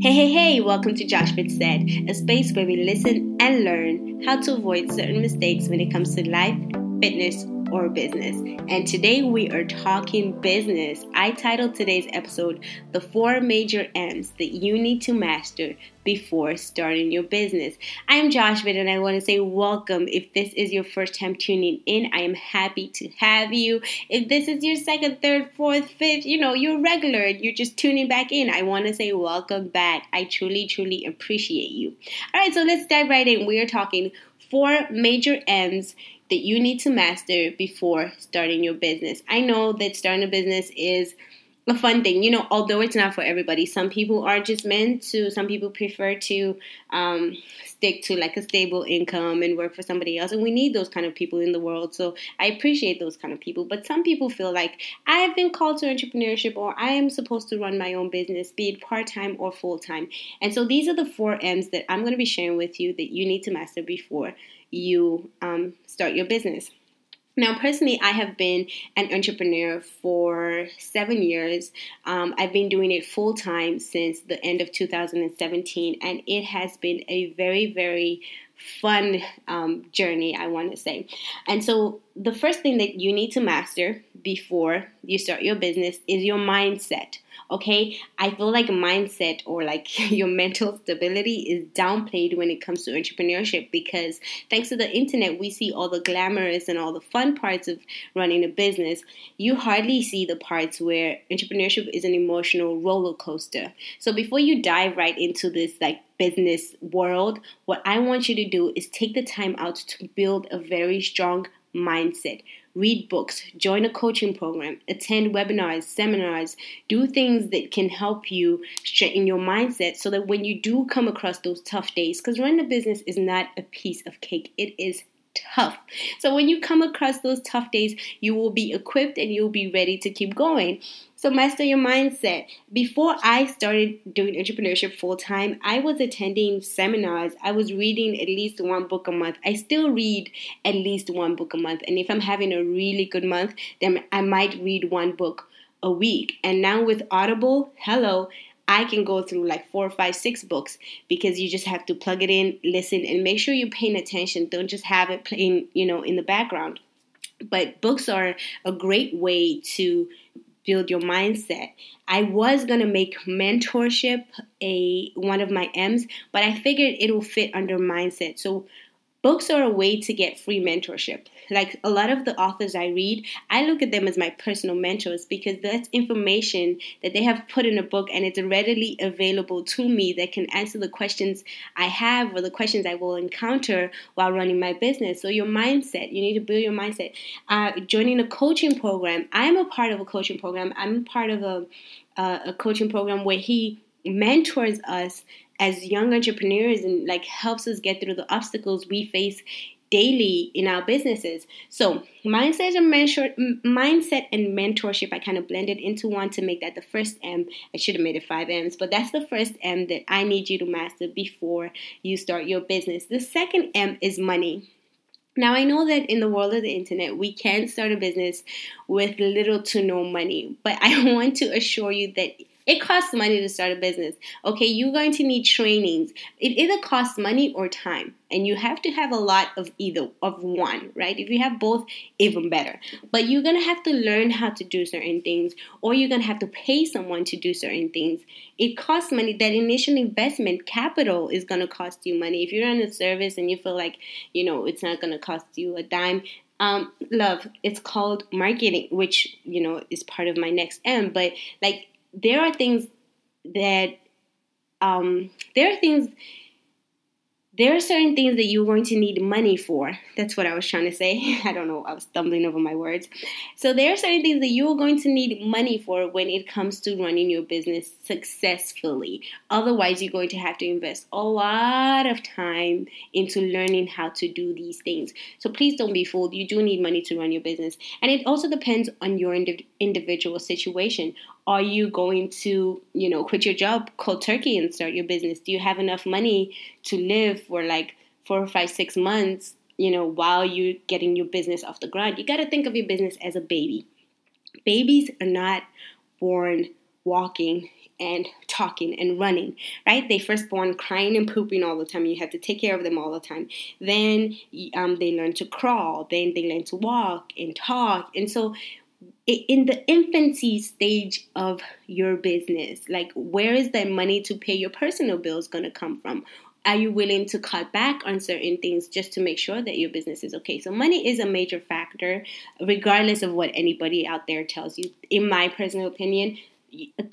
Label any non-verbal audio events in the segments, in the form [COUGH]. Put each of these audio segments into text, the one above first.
Hey, hey, hey, welcome to Josh Bit Said, a space where we listen and learn how to avoid certain mistakes when it comes to life, fitness, or business. And today we are talking business. I titled today's episode The Four Major M's That You Need to Master Before Starting Your Business. I am Josh Bitt and I want to say welcome. If this is your first time tuning in, I am happy to have you. If this is your second, third, fourth, fifth, you know, you're regular, and you're just tuning back in, I want to say welcome back. I truly, truly appreciate you. All right, so let's dive right in. We are talking four major M's that you need to master before starting your business. I know that starting a business is a fun thing, you know, although it's not for everybody. Some people are just meant to, some people prefer to um, stick to like a stable income and work for somebody else. And we need those kind of people in the world. So I appreciate those kind of people. But some people feel like I've been called to entrepreneurship or I am supposed to run my own business, be it part time or full time. And so these are the four M's that I'm going to be sharing with you that you need to master before you um, start your business. Now, personally, I have been an entrepreneur for seven years. Um, I've been doing it full time since the end of 2017, and it has been a very, very fun um, journey, I want to say. And so, the first thing that you need to master before you start your business is your mindset. Okay, I feel like mindset or like [LAUGHS] your mental stability is downplayed when it comes to entrepreneurship because thanks to the internet, we see all the glamorous and all the fun parts of running a business. You hardly see the parts where entrepreneurship is an emotional roller coaster. So before you dive right into this like business world, what I want you to do is take the time out to build a very strong mindset. Read books, join a coaching program, attend webinars, seminars, do things that can help you straighten your mindset so that when you do come across those tough days, because running a business is not a piece of cake, it is tough. So when you come across those tough days, you will be equipped and you'll be ready to keep going. So master your mindset. Before I started doing entrepreneurship full time, I was attending seminars. I was reading at least one book a month. I still read at least one book a month. And if I'm having a really good month, then I might read one book a week. And now with Audible, hello, I can go through like four, five, six books because you just have to plug it in, listen, and make sure you're paying attention. Don't just have it playing, you know, in the background. But books are a great way to build your mindset. I was gonna make mentorship a one of my M's, but I figured it will fit under mindset. So books are a way to get free mentorship. Like a lot of the authors I read, I look at them as my personal mentors because that's information that they have put in a book and it's readily available to me that can answer the questions I have or the questions I will encounter while running my business. So, your mindset, you need to build your mindset. Uh, joining a coaching program, I'm a part of a coaching program, I'm part of a, uh, a coaching program where he mentors us as young entrepreneurs and like helps us get through the obstacles we face daily in our businesses. So mindset and mentor, mindset and mentorship, I kind of blended into one to make that the first M. I should have made it five M's, but that's the first M that I need you to master before you start your business. The second M is money. Now, I know that in the world of the internet, we can start a business with little to no money, but I [LAUGHS] want to assure you that it costs money to start a business. Okay, you're going to need trainings. It either costs money or time, and you have to have a lot of either of one, right? If you have both, even better. But you're gonna have to learn how to do certain things, or you're gonna have to pay someone to do certain things. It costs money. That initial investment capital is gonna cost you money. If you're on a service and you feel like you know it's not gonna cost you a dime, um, love it's called marketing which you know is part of my next m but like there are things that um, there are things there are certain things that you're going to need money for. That's what I was trying to say. [LAUGHS] I don't know, I was stumbling over my words. So, there are certain things that you're going to need money for when it comes to running your business successfully. Otherwise, you're going to have to invest a lot of time into learning how to do these things. So, please don't be fooled. You do need money to run your business. And it also depends on your indiv- individual situation. Are you going to, you know, quit your job cold turkey and start your business? Do you have enough money to live for like four or five, six months, you know, while you're getting your business off the ground? You got to think of your business as a baby. Babies are not born walking and talking and running, right? They first born crying and pooping all the time. You have to take care of them all the time. Then um, they learn to crawl. Then they learn to walk and talk. And so in the infancy stage of your business, like where is that money to pay your personal bills going to come from? Are you willing to cut back on certain things just to make sure that your business is okay? So, money is a major factor, regardless of what anybody out there tells you. In my personal opinion,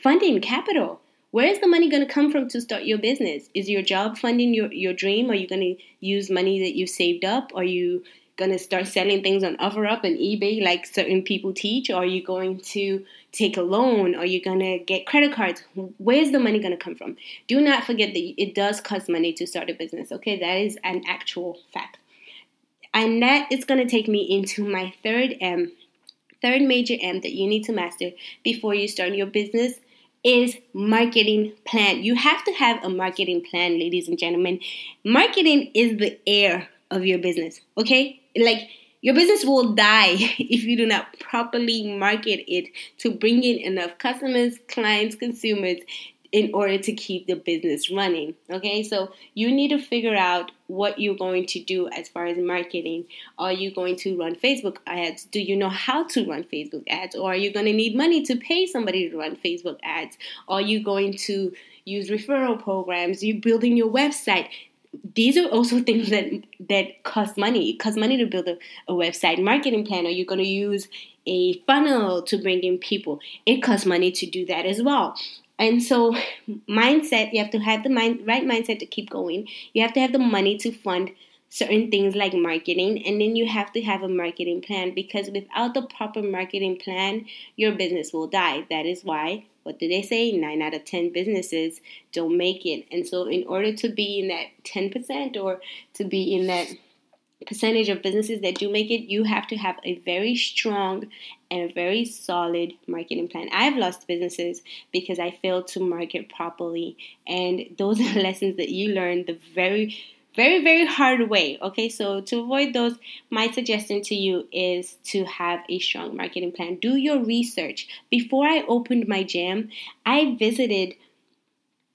funding capital. Where is the money going to come from to start your business? Is your job funding your, your dream? Are you going to use money that you've saved up? Are you going to start selling things on OfferUp and eBay like certain people teach? Or are you going to take a loan? Are you going to get credit cards? Where's the money going to come from? Do not forget that it does cost money to start a business, okay? That is an actual fact. And that is going to take me into my third M, third major M that you need to master before you start your business is marketing plan. You have to have a marketing plan, ladies and gentlemen. Marketing is the air of your business, okay? Like your business will die [LAUGHS] if you do not properly market it to bring in enough customers, clients, consumers in order to keep the business running. Okay, so you need to figure out what you're going to do as far as marketing. Are you going to run Facebook ads? Do you know how to run Facebook ads? Or are you going to need money to pay somebody to run Facebook ads? Are you going to use referral programs? You building your website? These are also [LAUGHS] things that that cost money. It costs money to build a, a website, marketing plan. Are you're going to use a funnel to bring in people? It costs money to do that as well. And so, mindset, you have to have the mind, right mindset to keep going. You have to have the money to fund certain things like marketing, and then you have to have a marketing plan because without the proper marketing plan, your business will die. That is why what do they say? Nine out of 10 businesses don't make it. And so, in order to be in that 10% or to be in that percentage of businesses that do make it, you have to have a very strong and a very solid marketing plan. I've lost businesses because I failed to market properly. And those [LAUGHS] are lessons that you learn the very very very hard way okay? So to avoid those my suggestion to you is to have a strong marketing plan. Do your research. Before i opened my gym i visited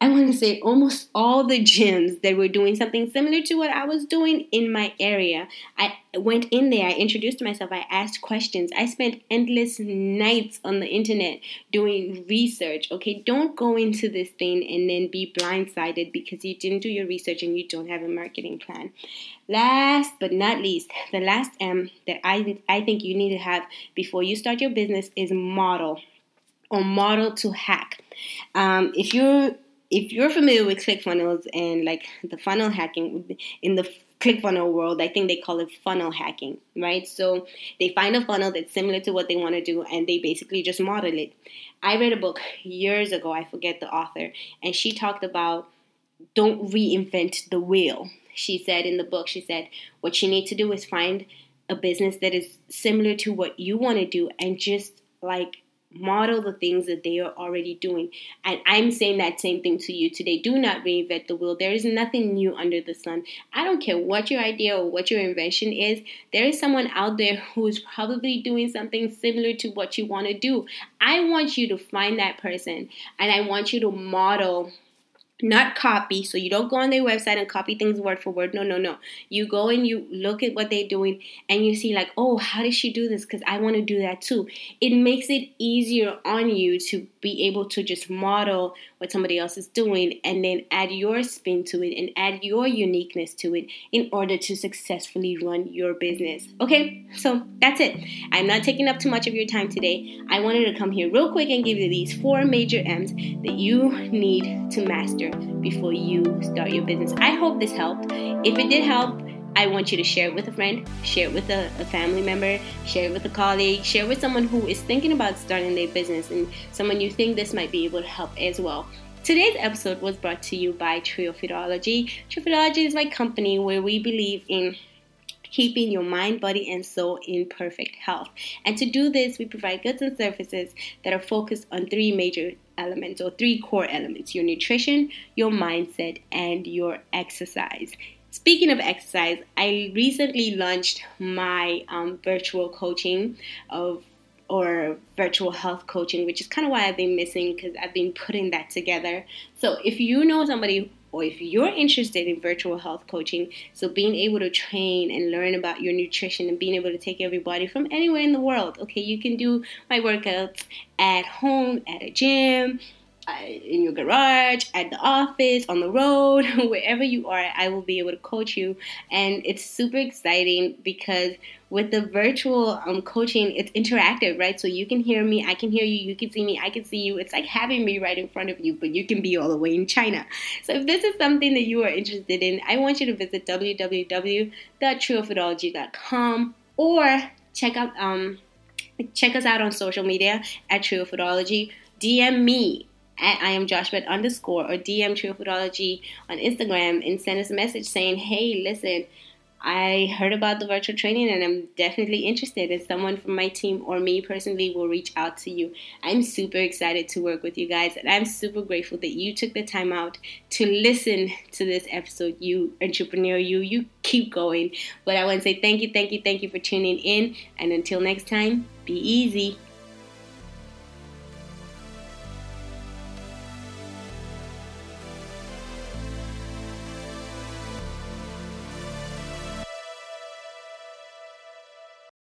I want to say almost all the gyms that were doing something similar to what I was doing in my area. I went in there, I introduced myself, I asked questions. I spent endless nights on the internet doing research. Okay, don't go into this thing and then be blindsided because you didn't do your research and you don't have a marketing plan. Last but not least, the last M that I I think you need to have before you start your business is model or model to hack. Um, if you're if you're familiar with ClickFunnels and like the funnel hacking in the ClickFunnels world, I think they call it funnel hacking, right? So they find a funnel that's similar to what they want to do and they basically just model it. I read a book years ago, I forget the author, and she talked about don't reinvent the wheel. She said in the book, she said, what you need to do is find a business that is similar to what you want to do and just like model the things that they are already doing. And I'm saying that same thing to you today. Do not reinvent the wheel. There is nothing new under the sun. I don't care what your idea or what your invention is, there is someone out there [LAUGHS] who is probably doing something similar to what you want to do. I want you to find that person and I want you to model not copy. So you don't go on their website and copy things word for word. No, no, no. You go and you look at what they're doing and you see, like, oh, how did she do this? Because I want to do that too. It makes it easier on you to be able to just model what somebody else is doing and then add your spin to it and add your uniqueness to it in order to successfully run your business. Okay, so that's it. I'm not taking up too much of your time today. I wanted to come here real quick and give you these four major M's that you need to master before you start your business. I hope this helped. If it did help, I want you to share it with a friend, share it with a, a, family member, share it with a colleague, share it with someone who is thinking about starting their business and someone you think this might be able to help as well. Today's episode was brought to you by Triofitology. Triofitology is my company where we believe in keeping your mind, body, and soul in perfect health. And to do this, we provide goods and services that are focused on three major elements or three core elements your nutrition, your mindset, and your exercise. Speaking of exercise, I recently launched my um, virtual coaching of or virtual health coaching, which is kind of why I've been missing because I've been putting that together. So if you know somebody or if you're interested in virtual health coaching, so being able to train and learn about your nutrition and being able to take everybody from anywhere in the world, okay, you can do my workouts at home, at a gym, in your garage, at the office, on the road, [LAUGHS] wherever you are, I will be able to coach you. And it's super exciting because with the virtual um, coaching, it's interactive, right? So you can hear me, I can hear you, you can see me, I can see you. It's like having me right in front of you, but you can be all the way in China. So if this is something that you are interested in, I want you to visit www.triofoodology.com or check out um, check us out on social media at Trio Foodology. DM me at I am Joshua underscore or DM Trio Foodology on Instagram and send us a message saying, hey, listen, I heard about the virtual training and I'm definitely interested. And someone from my team or me personally will reach out to you. I'm super excited to work with you guys, and I'm super grateful that you took the time out to listen to this episode. You entrepreneur, you you keep going. But I want to say thank you, thank you, thank you for tuning in. And until next time, be easy.